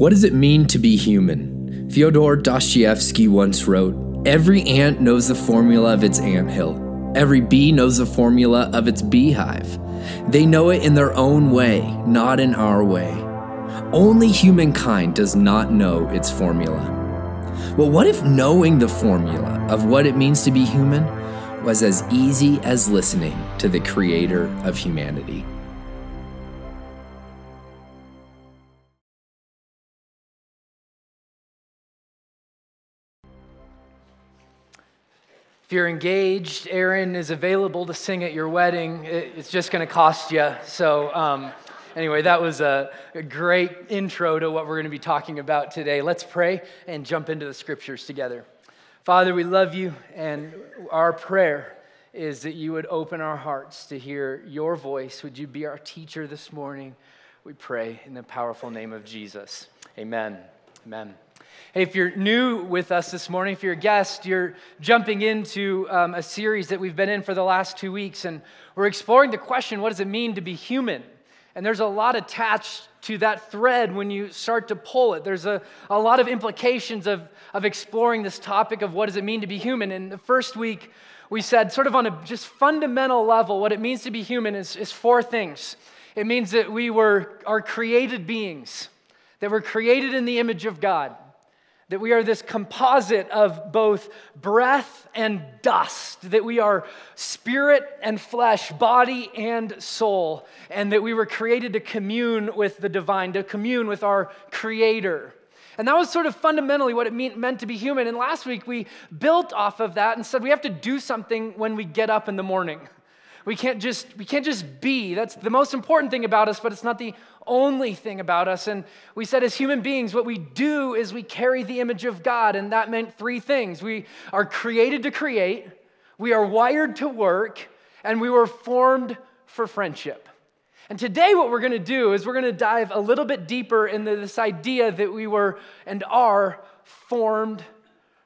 What does it mean to be human? Fyodor Dostoevsky once wrote Every ant knows the formula of its anthill. Every bee knows the formula of its beehive. They know it in their own way, not in our way. Only humankind does not know its formula. Well, what if knowing the formula of what it means to be human was as easy as listening to the creator of humanity? If you're engaged, Aaron is available to sing at your wedding. It's just going to cost you. So, um, anyway, that was a, a great intro to what we're going to be talking about today. Let's pray and jump into the scriptures together. Father, we love you, and our prayer is that you would open our hearts to hear your voice. Would you be our teacher this morning? We pray in the powerful name of Jesus. Amen. Amen. Hey, if you're new with us this morning, if you're a guest, you're jumping into um, a series that we've been in for the last two weeks, and we're exploring the question what does it mean to be human? And there's a lot attached to that thread when you start to pull it. There's a, a lot of implications of, of exploring this topic of what does it mean to be human. And the first week, we said, sort of on a just fundamental level, what it means to be human is, is four things. It means that we were are created beings, that we're created in the image of God that we are this composite of both breath and dust, that we are spirit and flesh, body and soul, and that we were created to commune with the divine, to commune with our Creator. And that was sort of fundamentally what it meant to be human. And last week we built off of that and said we have to do something when we get up in the morning. We can't just we can't just be. That's the most important thing about us, but it's not the only thing about us. And we said as human beings, what we do is we carry the image of God, and that meant three things. We are created to create, we are wired to work, and we were formed for friendship. And today, what we're going to do is we're going to dive a little bit deeper into this idea that we were and are formed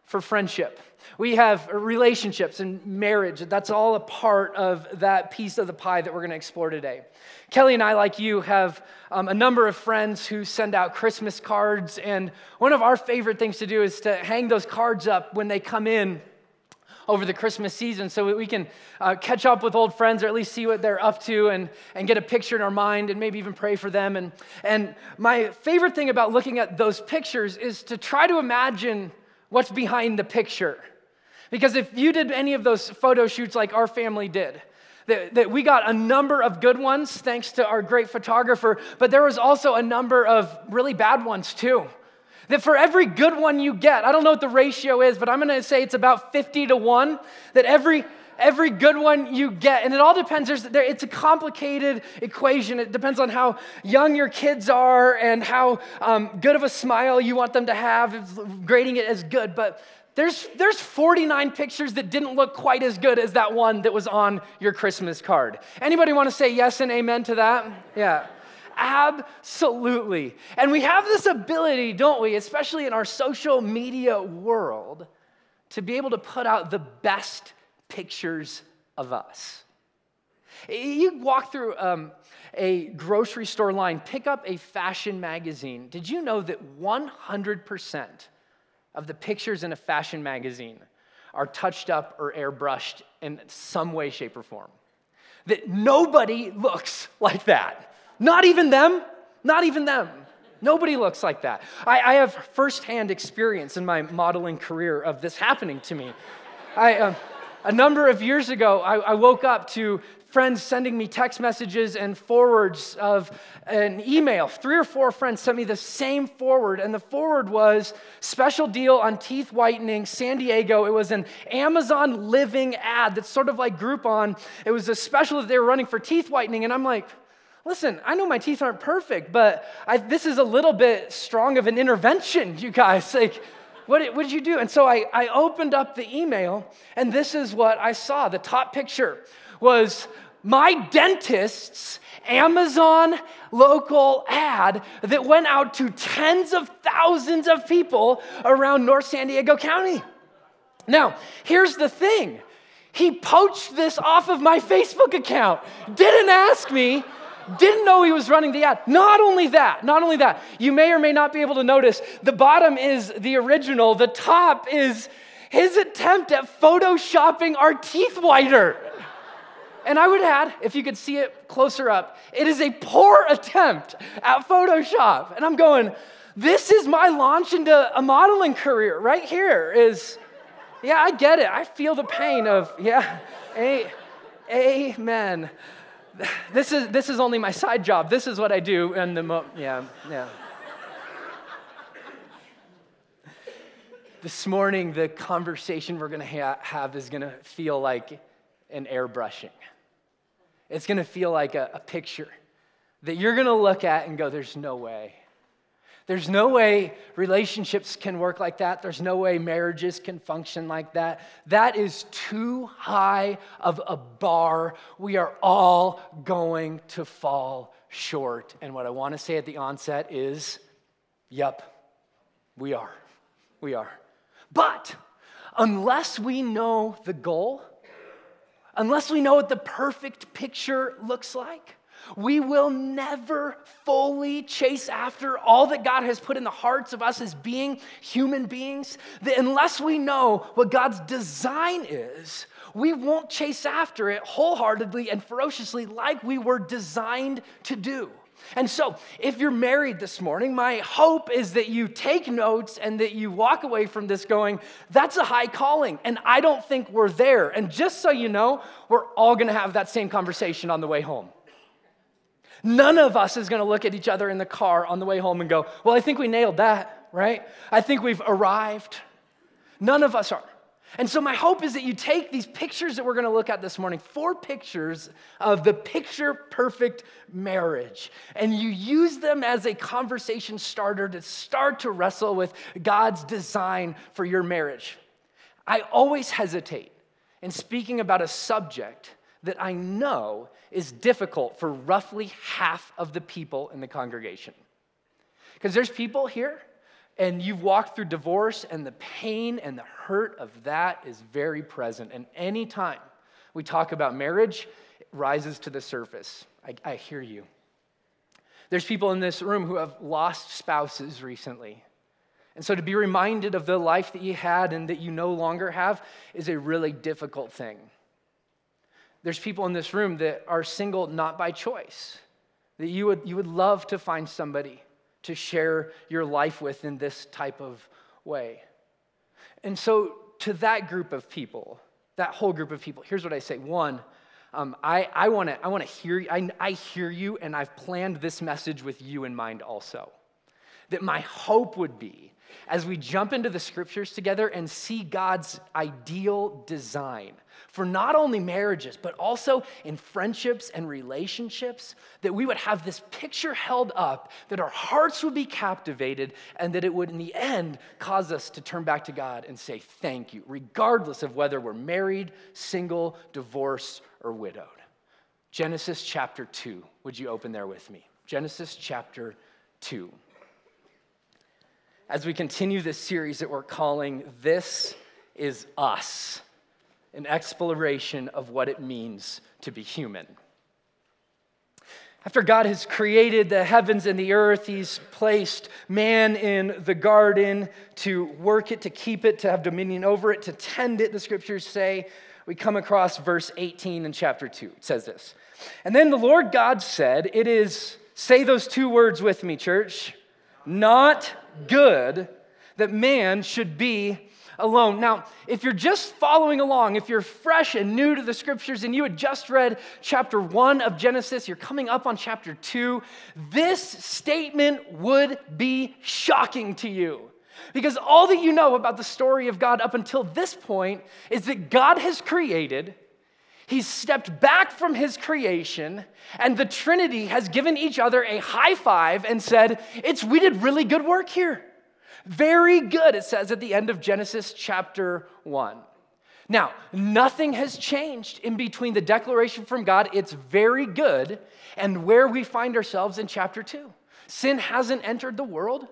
for friendship. We have relationships and marriage. That's all a part of that piece of the pie that we're going to explore today. Kelly and I, like you, have um, a number of friends who send out Christmas cards. And one of our favorite things to do is to hang those cards up when they come in over the Christmas season so we can uh, catch up with old friends or at least see what they're up to and, and get a picture in our mind and maybe even pray for them. And, and my favorite thing about looking at those pictures is to try to imagine what's behind the picture. Because if you did any of those photo shoots like our family did, that, that we got a number of good ones thanks to our great photographer, but there was also a number of really bad ones too. That for every good one you get, I don't know what the ratio is, but I'm gonna say it's about 50 to 1, that every every good one you get. And it all depends. There, it's a complicated equation. It depends on how young your kids are and how um, good of a smile you want them to have, grading it as good. But there's, there's 49 pictures that didn't look quite as good as that one that was on your Christmas card. Anybody want to say yes and amen to that? Yeah. Absolutely. And we have this ability, don't we, especially in our social media world, to be able to put out the best pictures of us. You walk through um, a grocery store line, pick up a fashion magazine. Did you know that 100% of the pictures in a fashion magazine are touched up or airbrushed in some way, shape, or form. That nobody looks like that. Not even them, not even them. Nobody looks like that. I, I have firsthand experience in my modeling career of this happening to me. I, uh, a number of years ago, I, I woke up to friends sending me text messages and forwards of an email. Three or four friends sent me the same forward, and the forward was special deal on teeth whitening, San Diego. It was an Amazon Living ad that's sort of like Groupon. It was a special that they were running for teeth whitening, and I'm like, listen, I know my teeth aren't perfect, but I, this is a little bit strong of an intervention, you guys. Like, what did, what did you do? And so I, I opened up the email, and this is what I saw. The top picture was my dentist's Amazon local ad that went out to tens of thousands of people around North San Diego County. Now, here's the thing he poached this off of my Facebook account, didn't ask me, Didn't know he was running the ad. Not only that, not only that, you may or may not be able to notice the bottom is the original, the top is his attempt at photoshopping our teeth whiter. And I would add, if you could see it closer up, it is a poor attempt at Photoshop. And I'm going, this is my launch into a modeling career right here is, yeah, I get it. I feel the pain of, yeah, a, amen. This is, this is only my side job. This is what I do. And the, mo- yeah, yeah. this morning, the conversation we're going to ha- have is going to feel like an airbrushing. It's going to feel like a, a picture that you're going to look at and go, there's no way. There's no way relationships can work like that. There's no way marriages can function like that. That is too high of a bar. We are all going to fall short. And what I want to say at the onset is, yep, we are. We are. But unless we know the goal, unless we know what the perfect picture looks like, we will never fully chase after all that God has put in the hearts of us as being human beings. That unless we know what God's design is, we won't chase after it wholeheartedly and ferociously like we were designed to do. And so, if you're married this morning, my hope is that you take notes and that you walk away from this going, that's a high calling. And I don't think we're there. And just so you know, we're all gonna have that same conversation on the way home. None of us is going to look at each other in the car on the way home and go, Well, I think we nailed that, right? I think we've arrived. None of us are. And so, my hope is that you take these pictures that we're going to look at this morning, four pictures of the picture perfect marriage, and you use them as a conversation starter to start to wrestle with God's design for your marriage. I always hesitate in speaking about a subject that I know is difficult for roughly half of the people in the congregation. Because there's people here, and you've walked through divorce, and the pain and the hurt of that is very present. And anytime we talk about marriage, it rises to the surface. I, I hear you. There's people in this room who have lost spouses recently. And so to be reminded of the life that you had and that you no longer have is a really difficult thing. There's people in this room that are single not by choice, that you would, you would love to find somebody to share your life with in this type of way. And so, to that group of people, that whole group of people, here's what I say. One, um, I, I want to I wanna hear, I, I hear you, and I've planned this message with you in mind also. That my hope would be as we jump into the scriptures together and see God's ideal design for not only marriages, but also in friendships and relationships, that we would have this picture held up, that our hearts would be captivated, and that it would, in the end, cause us to turn back to God and say thank you, regardless of whether we're married, single, divorced, or widowed. Genesis chapter 2. Would you open there with me? Genesis chapter 2. As we continue this series that we're calling This is Us an exploration of what it means to be human. After God has created the heavens and the earth, He's placed man in the garden to work it, to keep it, to have dominion over it, to tend it, the scriptures say. We come across verse 18 in chapter 2. It says this And then the Lord God said, It is, say those two words with me, church, not good that man should be alone. Now, if you're just following along, if you're fresh and new to the scriptures and you had just read chapter one of Genesis, you're coming up on chapter two, this statement would be shocking to you. Because all that you know about the story of God up until this point is that God has created, He's stepped back from His creation, and the Trinity has given each other a high five and said, It's we did really good work here. Very good, it says at the end of Genesis chapter 1. Now, nothing has changed in between the declaration from God, it's very good, and where we find ourselves in chapter 2. Sin hasn't entered the world,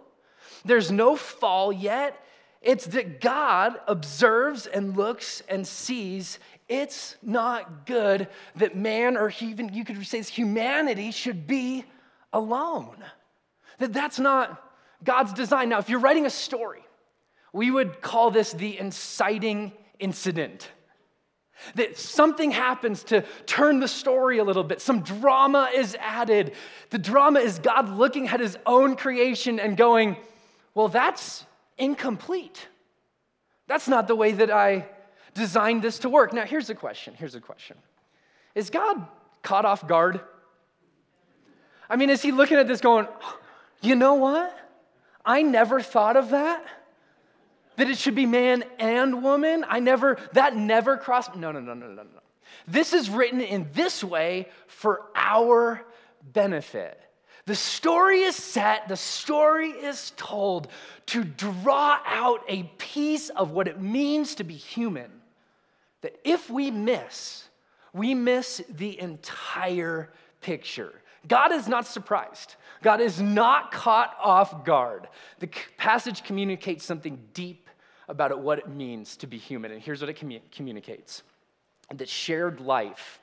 there's no fall yet. It's that God observes and looks and sees it's not good that man, or even you could say humanity should be alone. That that's not God's design. Now, if you're writing a story, we would call this the inciting incident. That something happens to turn the story a little bit. Some drama is added. The drama is God looking at his own creation and going, Well, that's incomplete. That's not the way that I designed this to work. Now, here's the question. Here's the question Is God caught off guard? I mean, is he looking at this going, You know what? I never thought of that that it should be man and woman. I never, that never crossed. No, no, no, no, no, no. This is written in this way for our benefit. The story is set, the story is told to draw out a piece of what it means to be human. That if we miss, we miss the entire picture. God is not surprised. God is not caught off guard. The passage communicates something deep about what it means to be human. And here's what it commu- communicates that shared life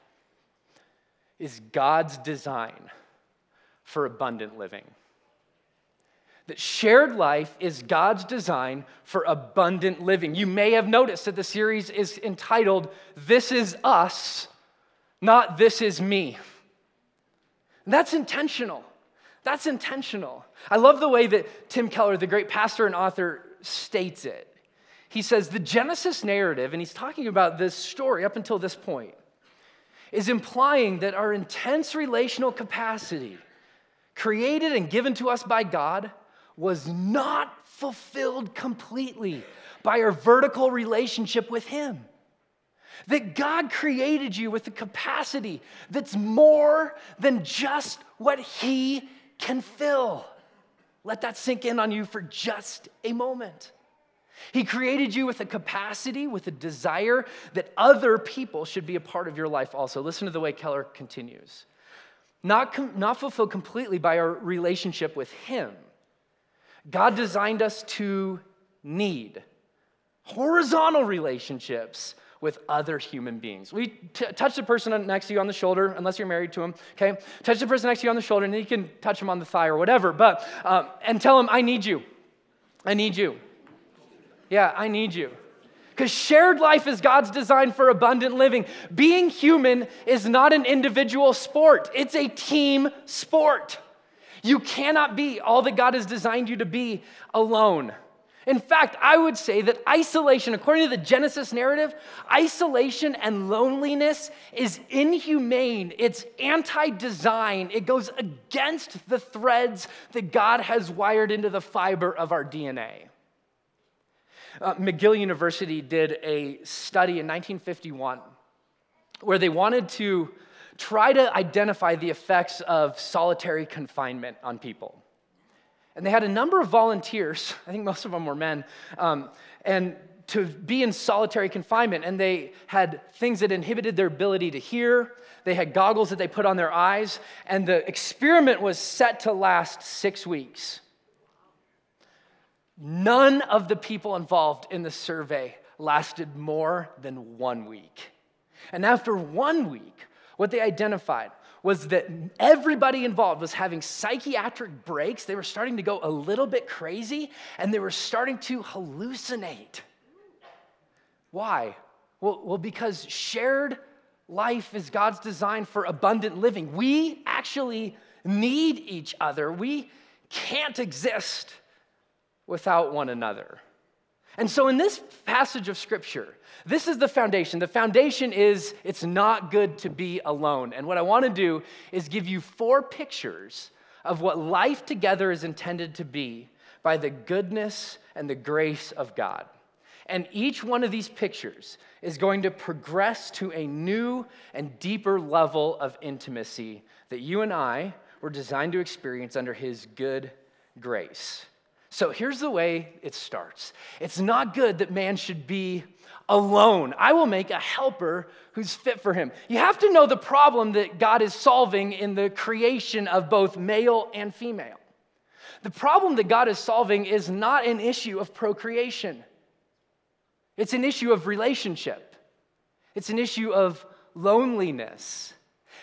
is God's design for abundant living. That shared life is God's design for abundant living. You may have noticed that the series is entitled, This is Us, not This is Me. That's intentional. That's intentional. I love the way that Tim Keller, the great pastor and author, states it. He says the Genesis narrative, and he's talking about this story up until this point, is implying that our intense relational capacity, created and given to us by God, was not fulfilled completely by our vertical relationship with Him. That God created you with a capacity that's more than just what He can fill. Let that sink in on you for just a moment. He created you with a capacity, with a desire that other people should be a part of your life also. Listen to the way Keller continues. Not, com- not fulfilled completely by our relationship with Him. God designed us to need horizontal relationships with other human beings. We t- touch the person next to you on the shoulder, unless you're married to him, okay? Touch the person next to you on the shoulder, and then you can touch him on the thigh or whatever, but, um, and tell him, I need you. I need you. Yeah, I need you. Because shared life is God's design for abundant living. Being human is not an individual sport, it's a team sport. You cannot be all that God has designed you to be alone. In fact, I would say that isolation, according to the Genesis narrative, isolation and loneliness is inhumane. It's anti design. It goes against the threads that God has wired into the fiber of our DNA. Uh, McGill University did a study in 1951 where they wanted to try to identify the effects of solitary confinement on people. And they had a number of volunteers, I think most of them were men, um, and to be in solitary confinement. And they had things that inhibited their ability to hear. They had goggles that they put on their eyes. And the experiment was set to last six weeks. None of the people involved in the survey lasted more than one week. And after one week, what they identified was that everybody involved was having psychiatric breaks. They were starting to go a little bit crazy and they were starting to hallucinate. Why? Well, well because shared life is God's design for abundant living. We actually need each other, we can't exist without one another. And so, in this passage of scripture, this is the foundation. The foundation is it's not good to be alone. And what I want to do is give you four pictures of what life together is intended to be by the goodness and the grace of God. And each one of these pictures is going to progress to a new and deeper level of intimacy that you and I were designed to experience under His good grace. So here's the way it starts it's not good that man should be alone. I will make a helper who's fit for him. You have to know the problem that God is solving in the creation of both male and female. The problem that God is solving is not an issue of procreation, it's an issue of relationship. It's an issue of loneliness.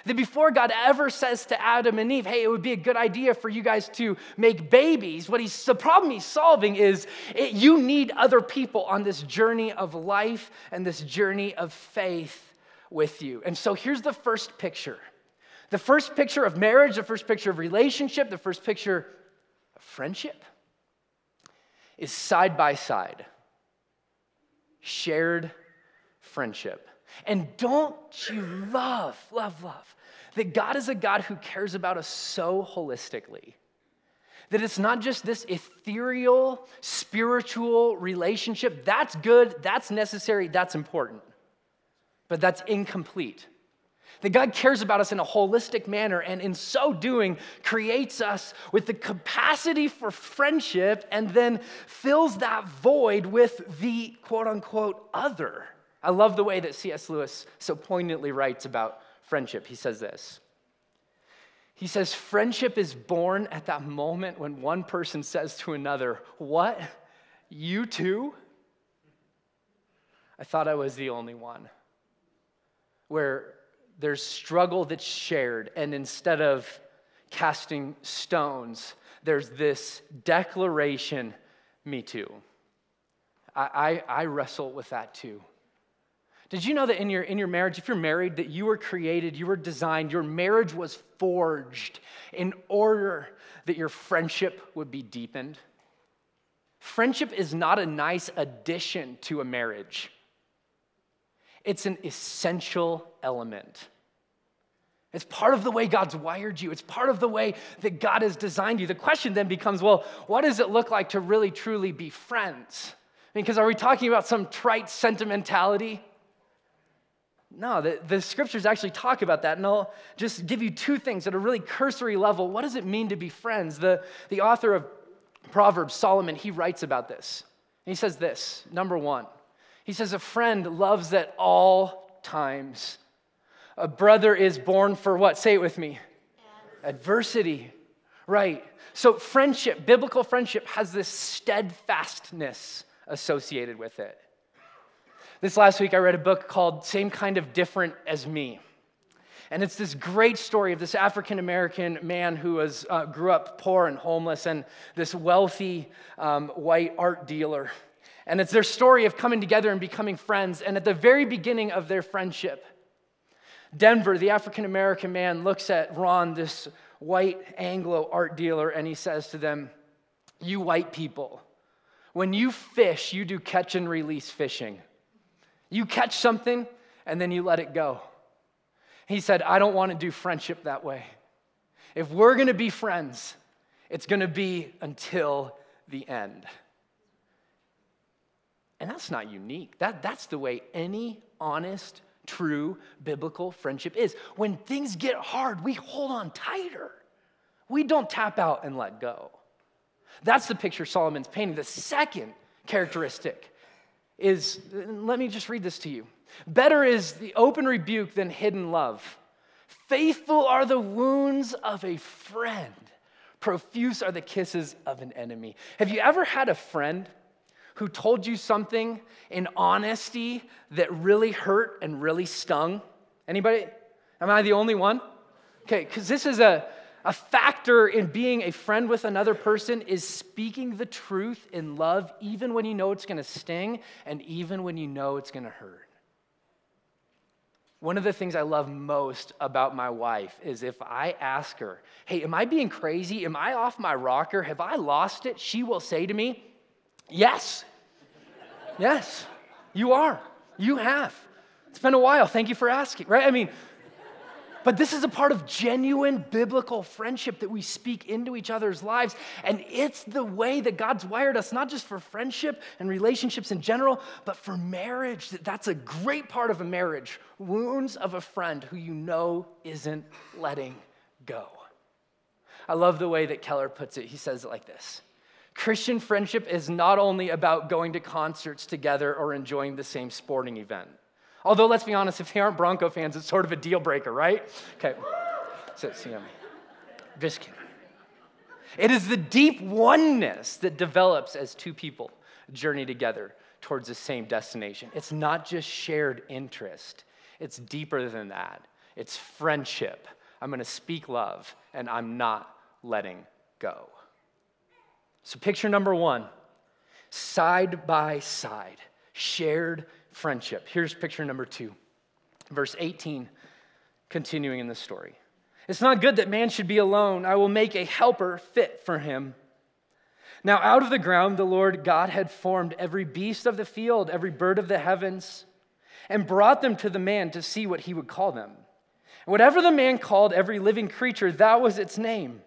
That before God ever says to Adam and Eve, hey, it would be a good idea for you guys to make babies, what he's, the problem he's solving is it, you need other people on this journey of life and this journey of faith with you. And so here's the first picture the first picture of marriage, the first picture of relationship, the first picture of friendship is side by side, shared friendship. And don't you love, love, love that God is a God who cares about us so holistically? That it's not just this ethereal, spiritual relationship. That's good, that's necessary, that's important. But that's incomplete. That God cares about us in a holistic manner, and in so doing, creates us with the capacity for friendship and then fills that void with the quote unquote other. I love the way that C.S. Lewis so poignantly writes about friendship. He says this He says, Friendship is born at that moment when one person says to another, What? You too? I thought I was the only one. Where there's struggle that's shared, and instead of casting stones, there's this declaration, me too. I, I, I wrestle with that too. Did you know that in your, in your marriage, if you're married, that you were created, you were designed, your marriage was forged in order that your friendship would be deepened? Friendship is not a nice addition to a marriage, it's an essential element. It's part of the way God's wired you. It's part of the way that God has designed you. The question then becomes well, what does it look like to really, truly be friends? Because are we talking about some trite sentimentality? No, the, the scriptures actually talk about that, and I'll just give you two things at a really cursory level. What does it mean to be friends? The, the author of Proverbs, Solomon, he writes about this. He says this number one, he says, A friend loves at all times. A brother is born for what? Say it with me adversity. Right. So, friendship, biblical friendship, has this steadfastness associated with it. This last week, I read a book called Same Kind of Different as Me. And it's this great story of this African American man who was, uh, grew up poor and homeless and this wealthy um, white art dealer. And it's their story of coming together and becoming friends. And at the very beginning of their friendship, Denver, the African American man, looks at Ron, this white Anglo art dealer, and he says to them, You white people, when you fish, you do catch and release fishing. You catch something and then you let it go. He said, I don't want to do friendship that way. If we're going to be friends, it's going to be until the end. And that's not unique. That, that's the way any honest, true biblical friendship is. When things get hard, we hold on tighter. We don't tap out and let go. That's the picture Solomon's painting. The second characteristic is let me just read this to you. Better is the open rebuke than hidden love. Faithful are the wounds of a friend, profuse are the kisses of an enemy. Have you ever had a friend who told you something in honesty that really hurt and really stung? Anybody? Am I the only one? Okay, because this is a a factor in being a friend with another person is speaking the truth in love, even when you know it's going to sting and even when you know it's going to hurt. One of the things I love most about my wife is if I ask her, Hey, am I being crazy? Am I off my rocker? Have I lost it? She will say to me, Yes. yes, you are. You have. It's been a while. Thank you for asking, right? I mean, but this is a part of genuine biblical friendship that we speak into each other's lives. And it's the way that God's wired us, not just for friendship and relationships in general, but for marriage. That's a great part of a marriage. Wounds of a friend who you know isn't letting go. I love the way that Keller puts it. He says it like this Christian friendship is not only about going to concerts together or enjoying the same sporting event. Although, let's be honest, if they aren't Bronco fans, it's sort of a deal breaker, right? Okay. So, see, I'm just kidding. It is the deep oneness that develops as two people journey together towards the same destination. It's not just shared interest, it's deeper than that. It's friendship. I'm going to speak love, and I'm not letting go. So, picture number one side by side, shared friendship. Here's picture number two, verse 18, continuing in the story. It's not good that man should be alone. I will make a helper fit for him. Now, out of the ground, the Lord God had formed every beast of the field, every bird of the heavens, and brought them to the man to see what he would call them. And whatever the man called every living creature, that was its name.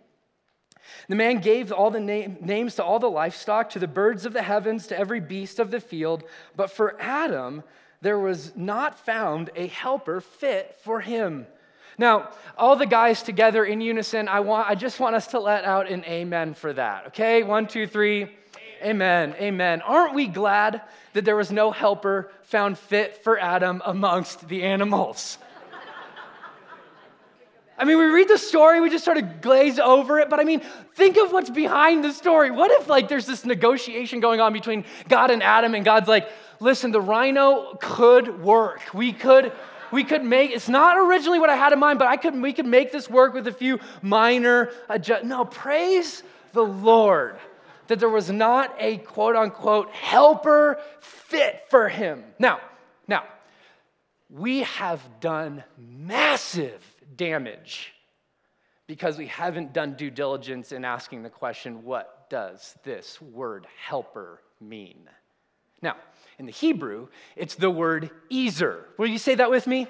The man gave all the name, names to all the livestock, to the birds of the heavens, to every beast of the field. But for Adam, there was not found a helper fit for him. Now, all the guys together in unison, I, want, I just want us to let out an amen for that. Okay? One, two, three. Amen. Amen. Aren't we glad that there was no helper found fit for Adam amongst the animals? I mean, we read the story, we just sort of glaze over it, but I mean, think of what's behind the story. What if, like, there's this negotiation going on between God and Adam, and God's like, listen, the rhino could work. We could we could make it's not originally what I had in mind, but I could we could make this work with a few minor adjust. No, praise the Lord that there was not a quote unquote helper fit for him. Now, now, we have done massive damage because we haven't done due diligence in asking the question, what does this word helper mean? Now, in the Hebrew, it's the word Ezer. Will you say that with me?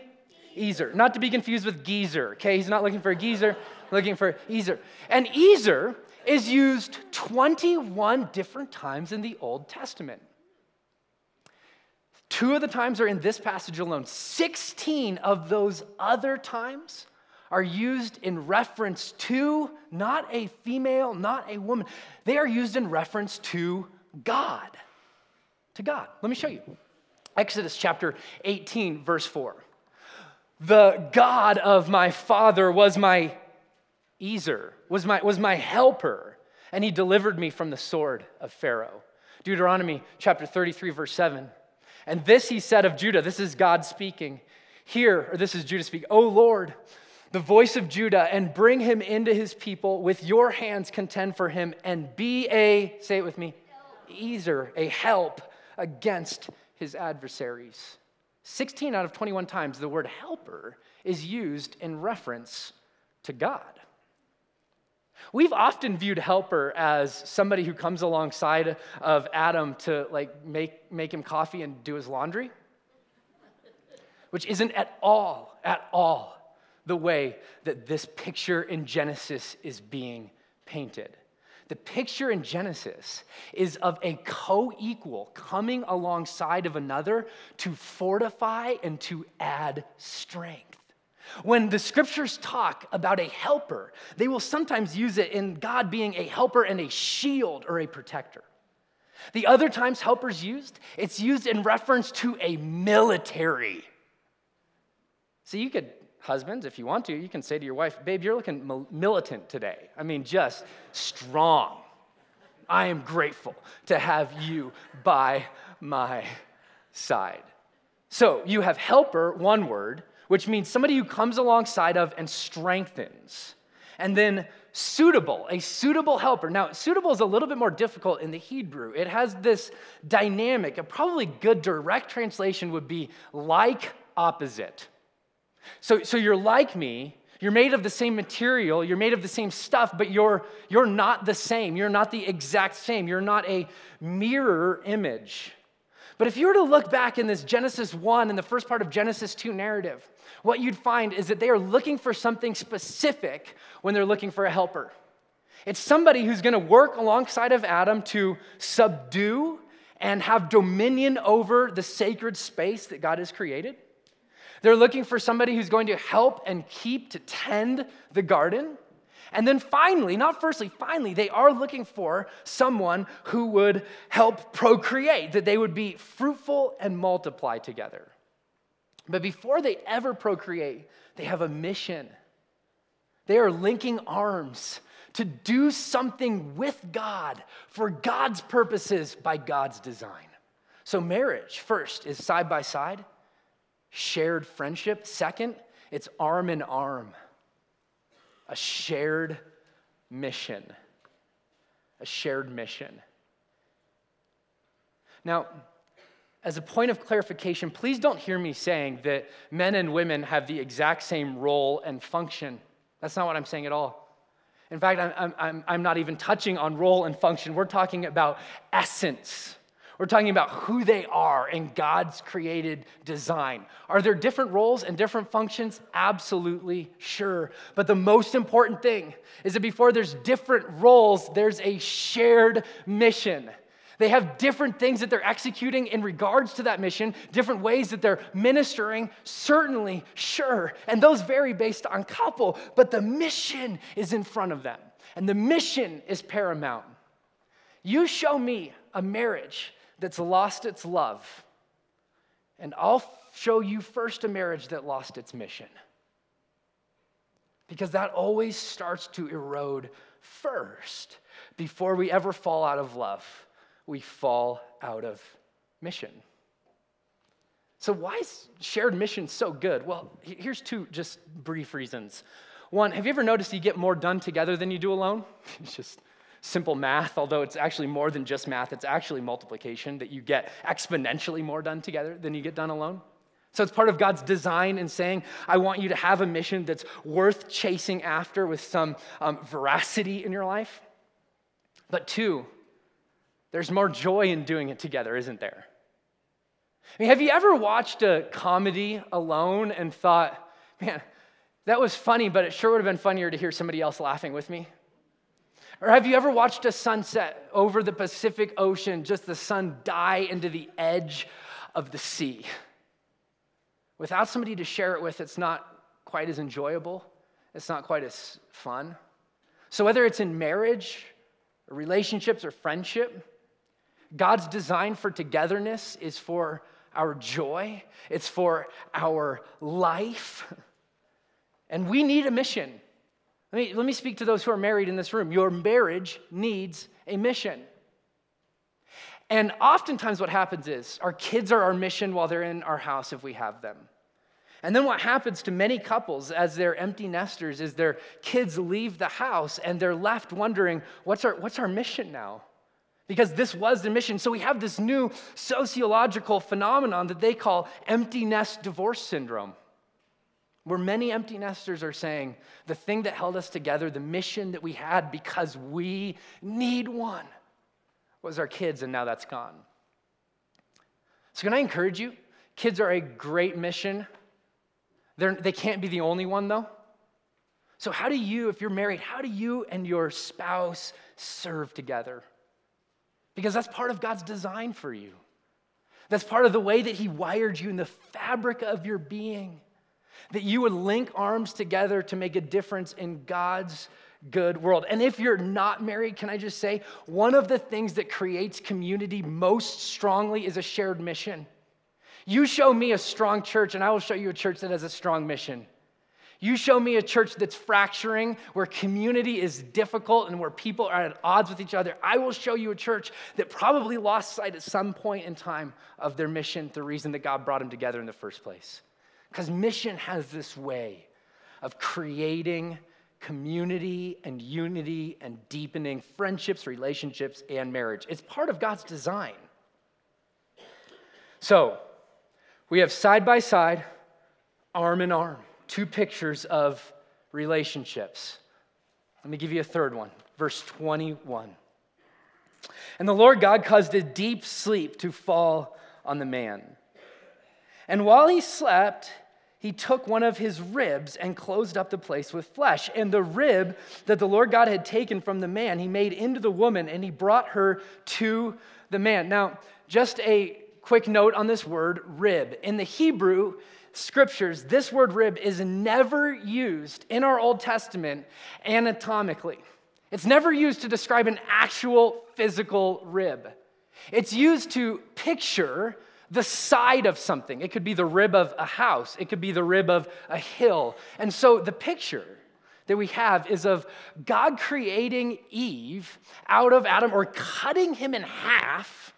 Ezer. Not to be confused with geezer, okay? He's not looking for a geezer, looking for Ezer. And Ezer is used 21 different times in the Old Testament. Two of the times are in this passage alone. 16 of those other times are used in reference to not a female, not a woman. They are used in reference to God to God. Let me show you. Exodus chapter 18, verse 4. The God of my father was my Ezer, was my, was my helper, and he delivered me from the sword of Pharaoh. Deuteronomy chapter 33, verse 7. And this he said of Judah, this is God speaking. Here, or this is Judah speaking, O Lord, the voice of Judah, and bring him into his people. With your hands contend for him, and be a, say it with me, Ezer, a help against his adversaries. 16 out of 21 times, the word helper is used in reference to God. We've often viewed helper as somebody who comes alongside of Adam to like make, make him coffee and do his laundry, which isn't at all, at all the way that this picture in Genesis is being painted. The picture in Genesis is of a co equal coming alongside of another to fortify and to add strength. When the scriptures talk about a helper, they will sometimes use it in God being a helper and a shield or a protector. The other times helper's used, it's used in reference to a military. So you could husbands, if you want to, you can say to your wife, Babe, you're looking militant today. I mean, just strong. I am grateful to have you by my side. So you have helper, one word, which means somebody who comes alongside of and strengthens. And then suitable, a suitable helper. Now, suitable is a little bit more difficult in the Hebrew. It has this dynamic. A probably good direct translation would be like opposite. So, so you're like me. You're made of the same material, you're made of the same stuff, but you're, you're not the same. You're not the exact same. You're not a mirror image. But if you were to look back in this Genesis 1 and the first part of Genesis 2 narrative, what you'd find is that they are looking for something specific when they're looking for a helper. It's somebody who's going to work alongside of Adam to subdue and have dominion over the sacred space that God has created. They're looking for somebody who's going to help and keep to tend the garden. And then finally, not firstly, finally, they are looking for someone who would help procreate, that they would be fruitful and multiply together. But before they ever procreate, they have a mission. They are linking arms to do something with God for God's purposes by God's design. So, marriage, first, is side by side, shared friendship. Second, it's arm in arm, a shared mission. A shared mission. Now, as a point of clarification, please don't hear me saying that men and women have the exact same role and function. That's not what I'm saying at all. In fact, I'm, I'm, I'm not even touching on role and function. We're talking about essence. We're talking about who they are in God's created design. Are there different roles and different functions? Absolutely, sure. But the most important thing is that before there's different roles, there's a shared mission. They have different things that they're executing in regards to that mission, different ways that they're ministering, certainly, sure. And those vary based on couple, but the mission is in front of them. And the mission is paramount. You show me a marriage that's lost its love, and I'll show you first a marriage that lost its mission. Because that always starts to erode first before we ever fall out of love we fall out of mission. So, why is shared mission so good? Well, here's two just brief reasons. One, have you ever noticed you get more done together than you do alone? It's just simple math, although it's actually more than just math, it's actually multiplication that you get exponentially more done together than you get done alone. So it's part of God's design in saying, I want you to have a mission that's worth chasing after with some um, veracity in your life. But two, there's more joy in doing it together, isn't there? I mean, have you ever watched a comedy alone and thought, man, that was funny, but it sure would have been funnier to hear somebody else laughing with me? Or have you ever watched a sunset over the Pacific Ocean, just the sun die into the edge of the sea? Without somebody to share it with, it's not quite as enjoyable, it's not quite as fun. So, whether it's in marriage, or relationships, or friendship, God's design for togetherness is for our joy, it's for our life. And we need a mission. Let me, let me speak to those who are married in this room. Your marriage needs a mission. And oftentimes, what happens is our kids are our mission while they're in our house if we have them. And then, what happens to many couples as they're empty nesters is their kids leave the house and they're left wondering, what's our, what's our mission now? because this was the mission. So we have this new sociological phenomenon that they call empty nest divorce syndrome, where many empty nesters are saying the thing that held us together, the mission that we had because we need one, was our kids, and now that's gone. So, can I encourage you? Kids are a great mission. They're, they can't be the only one, though. So, how do you, if you're married, how do you and your spouse serve together? because that's part of God's design for you. That's part of the way that He wired you in the fabric of your being. That you would link arms together to make a difference in God's good world. And if you're not married, can I just say, one of the things that creates community most strongly is a shared mission. You show me a strong church, and I will show you a church that has a strong mission. You show me a church that's fracturing, where community is difficult and where people are at odds with each other. I will show you a church that probably lost sight at some point in time of their mission, the reason that God brought them together in the first place. Because mission has this way of creating community and unity and deepening friendships, relationships, and marriage. It's part of God's design. So, we have side by side, arm in arm two pictures of relationships. Let me give you a third one, verse 21. And the Lord God caused a deep sleep to fall on the man. And while he slept, he took one of his ribs and closed up the place with flesh. And the rib that the Lord God had taken from the man, he made into the woman, and he brought her to the man. Now, just a quick note on this word, rib. In the Hebrew, scriptures, this word rib is never used in our Old Testament anatomically. It's never used to describe an actual physical rib. It's used to picture the side of something. It could be the rib of a house, it could be the rib of a hill. And so the picture that we have is of God creating Eve out of Adam or cutting him in half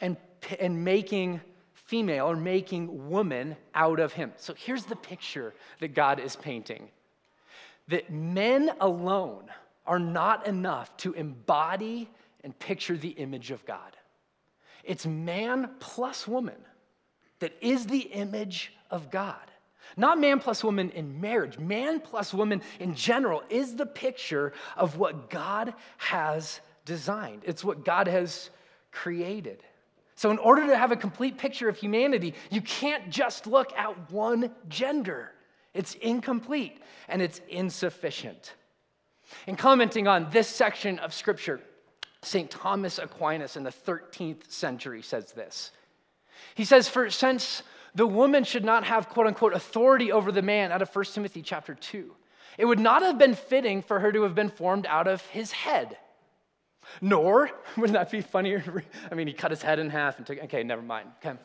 and, and making female or making woman out of him. So here's the picture that God is painting that men alone are not enough to embody and picture the image of God. It's man plus woman that is the image of God. Not man plus woman in marriage, man plus woman in general is the picture of what God has designed. It's what God has created. So, in order to have a complete picture of humanity, you can't just look at one gender. It's incomplete and it's insufficient. In commenting on this section of Scripture, St. Thomas Aquinas in the 13th century says this. He says, For since the woman should not have quote unquote authority over the man out of 1 Timothy chapter 2, it would not have been fitting for her to have been formed out of his head nor, wouldn't that be funnier? I mean, he cut his head in half and took, okay, never mind. Okay.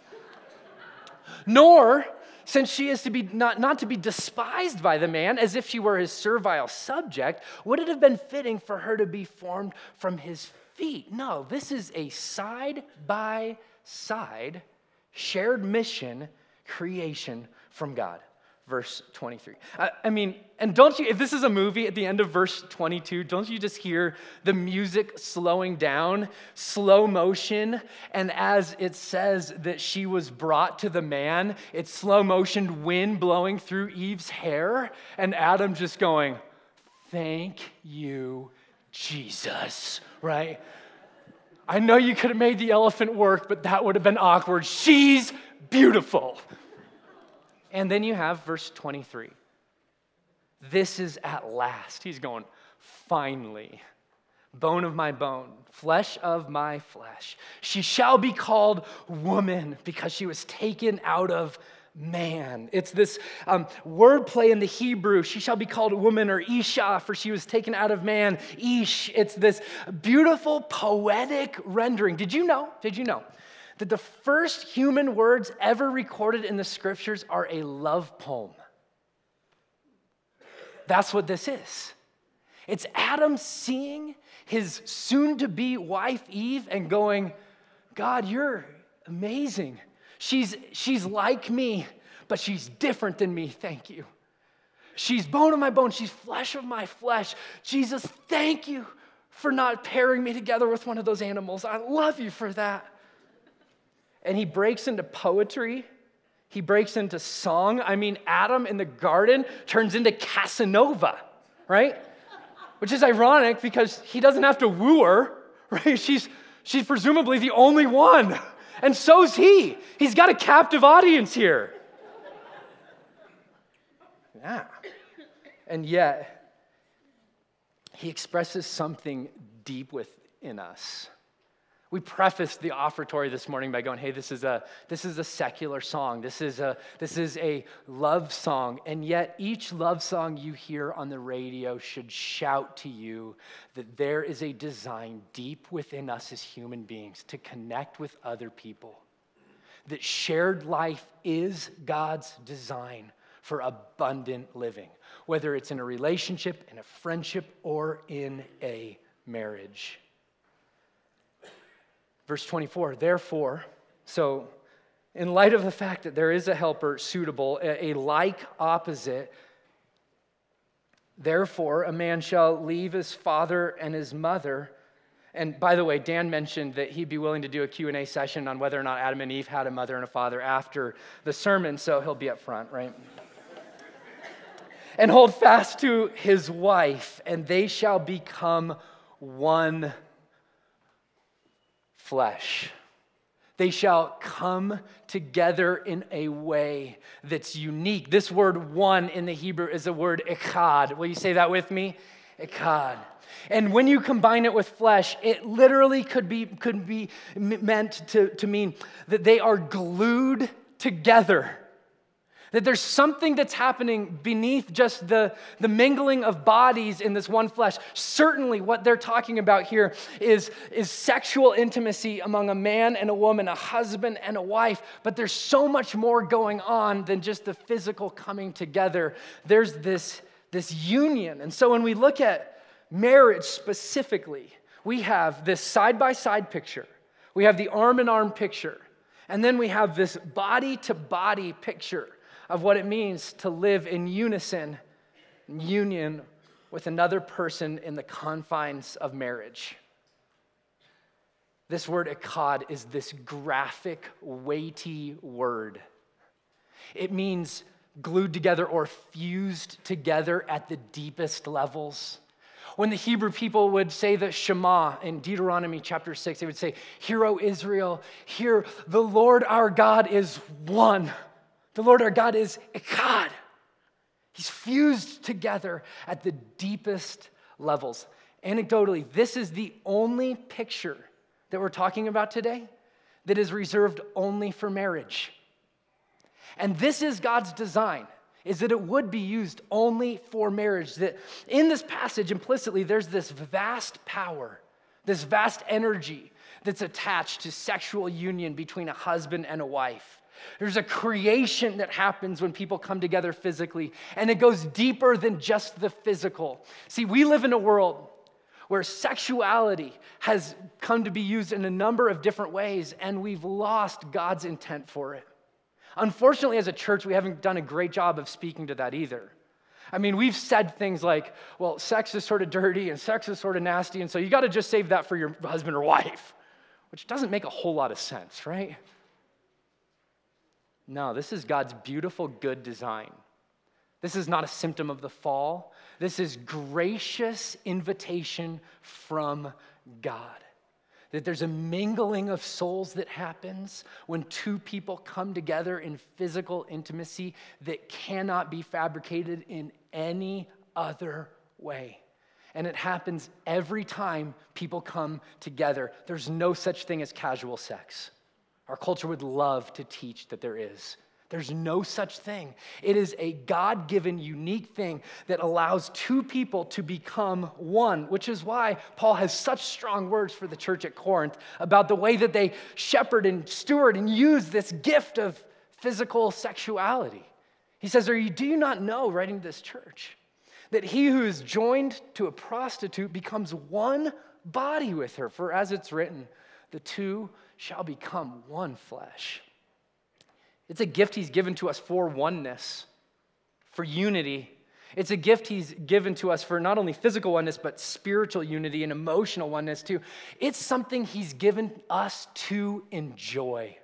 Nor, since she is to be not, not to be despised by the man as if she were his servile subject, would it have been fitting for her to be formed from his feet? No, this is a side by side shared mission creation from God verse 23. I, I, mean, and don't you, if this is a movie at the end of verse 22, don't you just hear the music slowing down, slow motion? And as it says that she was brought to the man, it's slow motion wind blowing through Eve's hair, and Adam just going, Thank you, Jesus, right? I know you could have made the elephant work, but that would have been awkward. She's beautiful. And then you have verse 23. This is at last. He's going, finally, bone of my bone, flesh of my flesh. She shall be called woman because she was taken out of man. It's this um, wordplay in the Hebrew. She shall be called woman or Isha, for she was taken out of man. Ish. It's this beautiful poetic rendering. Did you know? Did you know that the first human words ever recorded in the scriptures are a love poem. That's what this is. It's Adam seeing his soon to be wife Eve and going, God, you're amazing. She's, she's like me, but she's different than me. Thank you. She's bone of my bone, she's flesh of my flesh. Jesus, thank you for not pairing me together with one of those animals. I love you for that and he breaks into poetry. He breaks into song. I mean, Adam in the garden turns into Casanova, right? Which is ironic because he doesn't have to woo her, right? She's, she's presumably the only one. And so's he. He's got a captive audience here. Yeah. And yet, he expresses something deep within us. We prefaced the offertory this morning by going, hey, this is a, this is a secular song. This is, a, this is a love song. And yet, each love song you hear on the radio should shout to you that there is a design deep within us as human beings to connect with other people. That shared life is God's design for abundant living, whether it's in a relationship, in a friendship, or in a marriage. Verse 24, therefore, so in light of the fact that there is a helper suitable, a, like opposite, therefore a man shall leave his father and his mother. And by the way, Dan mentioned that he'd be willing to do a Q&A session on whether or not Adam and Eve had a mother and a father after the sermon, so he'll be up front, right? and hold fast to his wife, and they shall become one flesh. They shall come together in a way that's unique. This word one in the Hebrew is a word echad. Will you say that with me? Echad. And when you combine it with flesh, it literally could be, could be meant to, to mean that they are glued together. That there's something that's happening beneath just the, the mingling of bodies in this one flesh. Certainly, what they're talking about here is, is sexual intimacy among a man and a woman, a husband and a wife. But there's so much more going on than just the physical coming together. There's this, this union. And so when we look at marriage specifically, we have this side by side picture we have the arm in arm picture, and then we have this body to body picture of what it means to live in unison, union with another person in the confines of marriage. This word echad is this graphic, weighty word. It means glued together or fused together at the deepest levels. When the Hebrew people would say the Shema in Deuteronomy chapter 6, they would say, Hear, O Israel, hear, the Lord our God is one. The Lord our God is echad. He's fused together at the deepest levels. Anecdotally, this is the only picture that we're talking about today that is reserved only for marriage. And this is God's design is that it would be used only for marriage that in this passage implicitly there's this vast power, this vast energy that's attached to sexual union between a husband and a wife. There's a creation that happens when people come together physically, and it goes deeper than just the physical. See, we live in a world where sexuality has come to be used in a number of different ways, and we've lost God's intent for it. Unfortunately, as a church, we haven't done a great job of speaking to that either. I mean, we've said things like, well, sex is sort of dirty and sex is sort of nasty, and so you got to just save that for your husband or wife, which doesn't make a whole lot of sense, right? No, this is God's beautiful, good design. This is not a symptom of the fall. This is gracious invitation from God. That there's a mingling of souls that happens when two people come together in physical intimacy that cannot be fabricated in any other way. And it happens every time people come together. There's no such thing as casual sex. Our culture would love to teach that there is. There's no such thing. It is a God given, unique thing that allows two people to become one, which is why Paul has such strong words for the church at Corinth about the way that they shepherd and steward and use this gift of physical sexuality. He says, Or you do you not know, writing to this church, that he who is joined to a prostitute becomes one body with her? For as it's written, the two shall become one flesh. It's a gift he's given to us for oneness, for unity. It's a gift he's given to us for not only physical oneness, but spiritual unity and emotional oneness too. It's something he's given us to enjoy.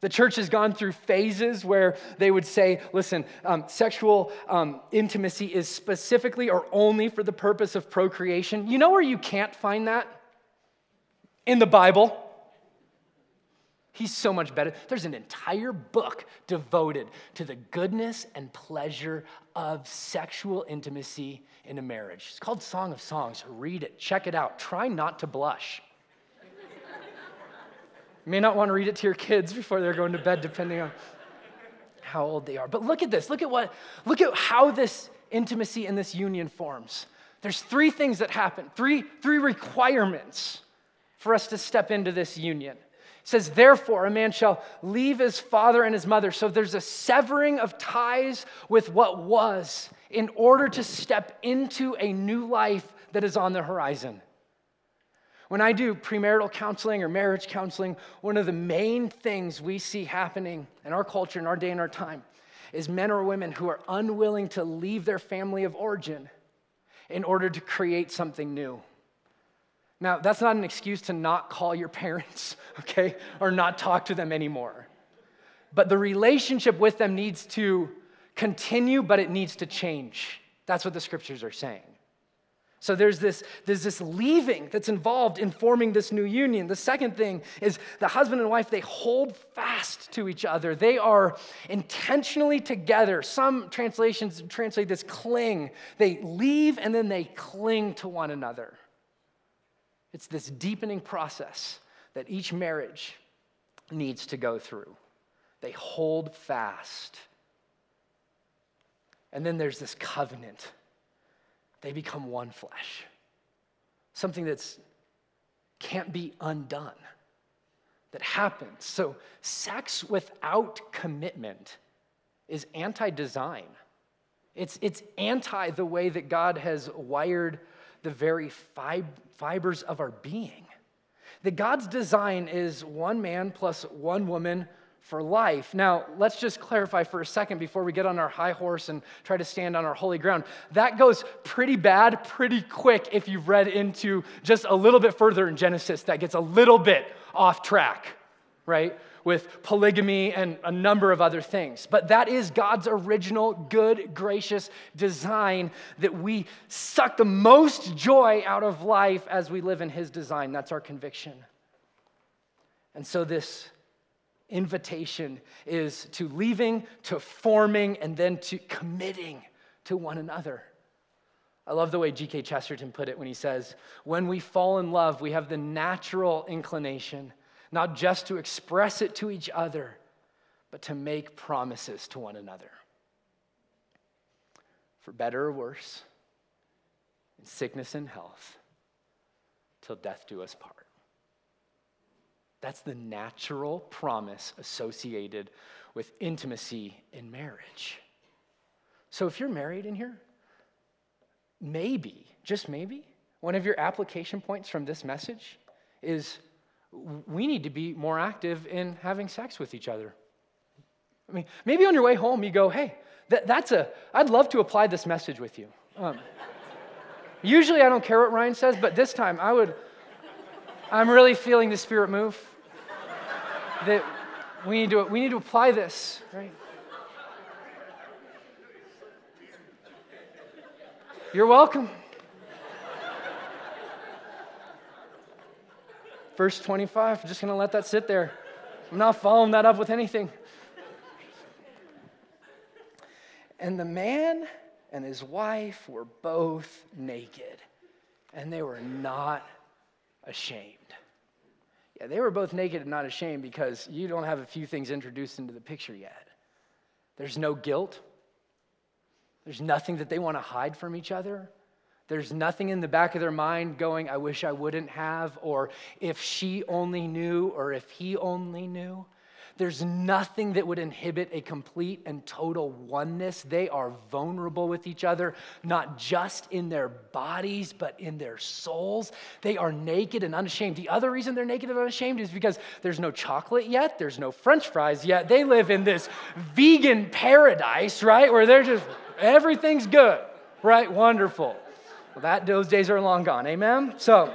The church has gone through phases where they would say, listen, um, sexual um, intimacy is specifically or only for the purpose of procreation. You know where you can't find that? In the Bible. He's so much better. There's an entire book devoted to the goodness and pleasure of sexual intimacy in a marriage. It's called Song of Songs. Read it, check it out. Try not to blush. you may not want to read it to your kids before they're going to bed, depending on how old they are. But look at this. Look at what, look at how this intimacy and this union forms. There's three things that happen, three, three requirements for us to step into this union says, Therefore, a man shall leave his father and his mother. So there's a severing of ties with what was in order to step into a new life that is on the horizon. When I do premarital counseling or marriage counseling, one of the main things we see happening in our culture, in our day and our time, is men or women who are unwilling to leave their family of origin in order to create something new. Now, that's not an excuse to not call your parents, okay, or not talk to them anymore. But the relationship with them needs to continue, but it needs to change. That's what the scriptures are saying. So there's this, there's this leaving that's involved in forming this new union. The second thing is the husband and wife, they hold fast to each other. They are intentionally together. Some translations translate this cling. They leave and then they cling to one another. It's this deepening process that each marriage needs to go through. They hold fast. And then there's this covenant. They become one flesh. Something that's can't be undone. That happens. So sex without commitment is anti-design. It's, it's anti the way that God has wired the very fib- fibers of our being. that God's design is one man plus one woman for life. Now, let's just clarify for a second before we get on our high horse and try to stand on our holy ground. That goes pretty bad pretty quick if you've read into just a little bit further in Genesis. That gets a little bit off track, right? With polygamy and a number of other things. But that is God's original, good, gracious design that we suck the most joy out of life as we live in His design. That's our conviction. And so, this invitation is to leaving, to forming, and then to committing to one another. I love the way G.K. Chesterton put it when he says, When we fall in love, we have the natural inclination not just to express it to each other, but to make promises to one another. For better or worse, in sickness and health, till death do us part. That's the natural promise associated with intimacy in marriage. So if you're married in here, maybe, just maybe, one of your application points from this message is we need to be more active in having sex with each other. I mean, maybe on your way home you go, hey, that, that's a, I'd love to apply this message with you. Um, usually I don't care what Ryan says, but this time I would, I'm really feeling the Spirit move that we need to, we need to apply this, right? You're welcome. Verse 25, I'm just going to let that sit there. I'm not following that up with anything. And the man and his wife were both naked, and they were not ashamed. Yeah, they were both naked and not ashamed because you don't have a few things introduced into the picture yet. There's no guilt. There's nothing that they want to hide from each other. There's nothing in the back of their mind going, I wish I wouldn't have, or if she only knew, or if he only knew. There's nothing that would inhibit a complete and total oneness. They are vulnerable with each other, not just in their bodies, but in their souls. They are naked and unashamed. The other reason they're naked and unashamed is because there's no chocolate yet, there's no french fries yet. They live in this vegan paradise, right? Where they're just, everything's good, right? Wonderful. Well, that, those days are long gone. Amen? So,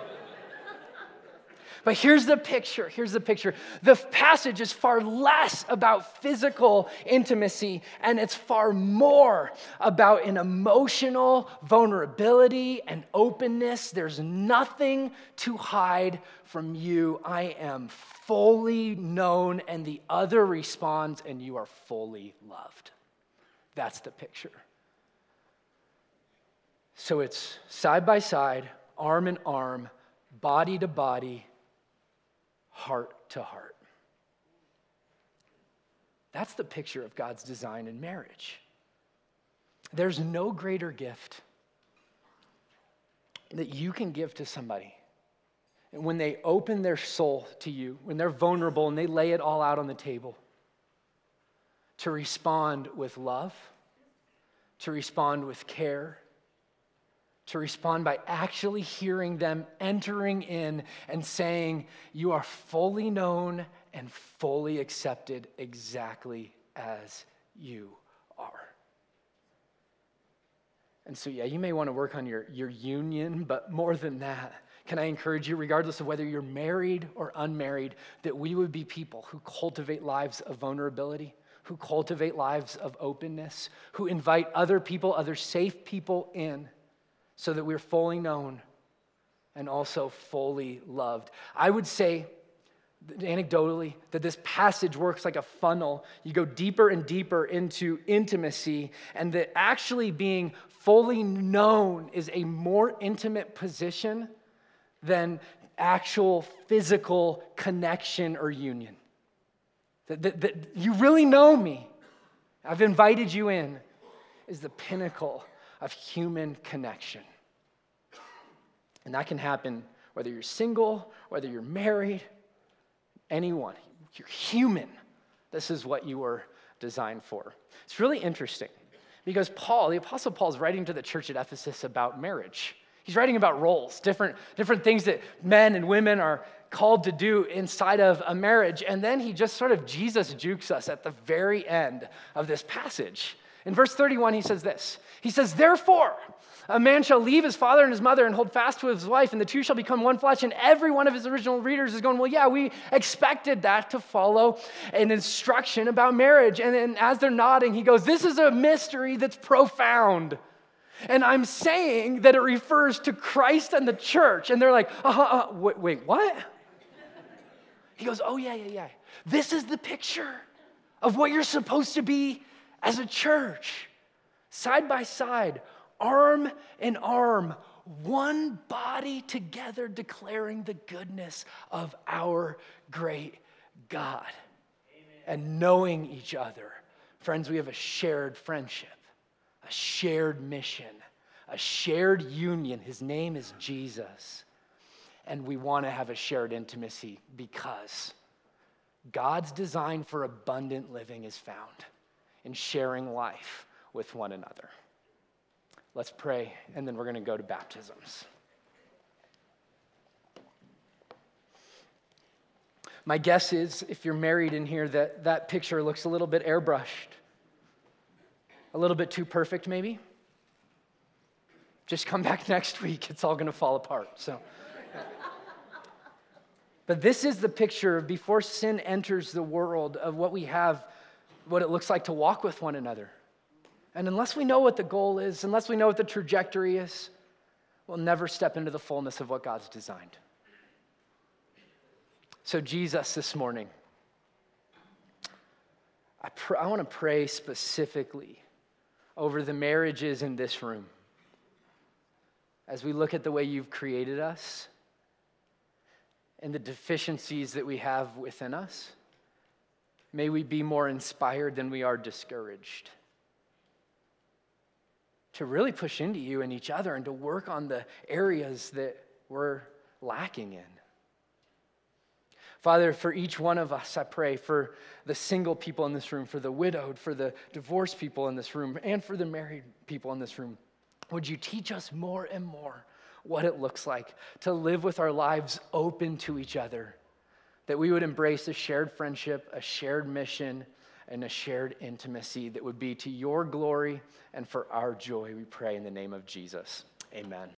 but here's the picture. Here's the picture. The passage is far less about physical intimacy and it's far more about an emotional vulnerability and openness. There's nothing to hide from you. I am fully known, and the other responds, and you are fully loved. That's the picture. So it's side by side, arm in arm, body to body, heart to heart. That's the picture of God's design in marriage. There's no greater gift that you can give to somebody. And when they open their soul to you, when they're vulnerable and they lay it all out on the table, to respond with love, to respond with care, to respond by actually hearing them entering in and saying, You are fully known and fully accepted exactly as you are. And so, yeah, you may want to work on your, your union, but more than that, can I encourage you, regardless of whether you're married or unmarried, that we would be people who cultivate lives of vulnerability, who cultivate lives of openness, who invite other people, other safe people in so that we're fully known and also fully loved. I would say, anecdotally, that this passage works like a funnel. You go deeper and deeper into intimacy, and that actually being fully known is a more intimate position than actual physical connection or union. That, that, that you really know me. I've invited you in, is the pinnacle of human connection. And that can happen whether you're single, whether you're married, anyone. You're human. This is what you were designed for. It's really interesting because Paul, the Apostle Paul, is writing to the church at Ephesus about marriage. He's writing about roles, different, different things that men and women are called to do inside of a marriage. And then he just sort of Jesus jukes us at the very end of this passage. In verse 31, he says this He says, Therefore, a man shall leave his father and his mother and hold fast to his wife, and the two shall become one flesh. And every one of his original readers is going, Well, yeah, we expected that to follow an instruction about marriage. And then as they're nodding, he goes, This is a mystery that's profound. And I'm saying that it refers to Christ and the church. And they're like, uh, uh, uh wait, wait, what? He goes, Oh, yeah, yeah, yeah. This is the picture of what you're supposed to be as a church, side by side, arm in arm, one body together, declaring the goodness of our great God Amen. and knowing each other. Friends, we have a shared friendship, a shared mission, a shared union. His name is Jesus. And we want to have a shared intimacy because God's design for abundant living is found in sharing life with one another. Let's pray, and then we're going to go to baptisms. My guess is, if you're married in here, that that picture looks a little bit airbrushed, a little bit too perfect, maybe. Just come back next week, it's all going to fall apart. So. But this is the picture of before sin enters the world of what we have, what it looks like to walk with one another. And unless we know what the goal is, unless we know what the trajectory is, we'll never step into the fullness of what God's designed. So, Jesus, this morning, I, pr- I want to pray specifically over the marriages in this room as we look at the way you've created us and the deficiencies that we have within us. May we be more inspired than we are discouraged to really push into you and each other and to work on the areas that we're lacking in. Father, for each one of us, I pray for the single people in this room, for the widowed, for the divorced people in this room, and for the married people in this room. Would you teach us more and more what it looks like to live with our lives open to each other? That we would embrace a shared friendship, a shared mission, and a shared intimacy that would be to your glory and for our joy, we pray in the name of Jesus. Amen.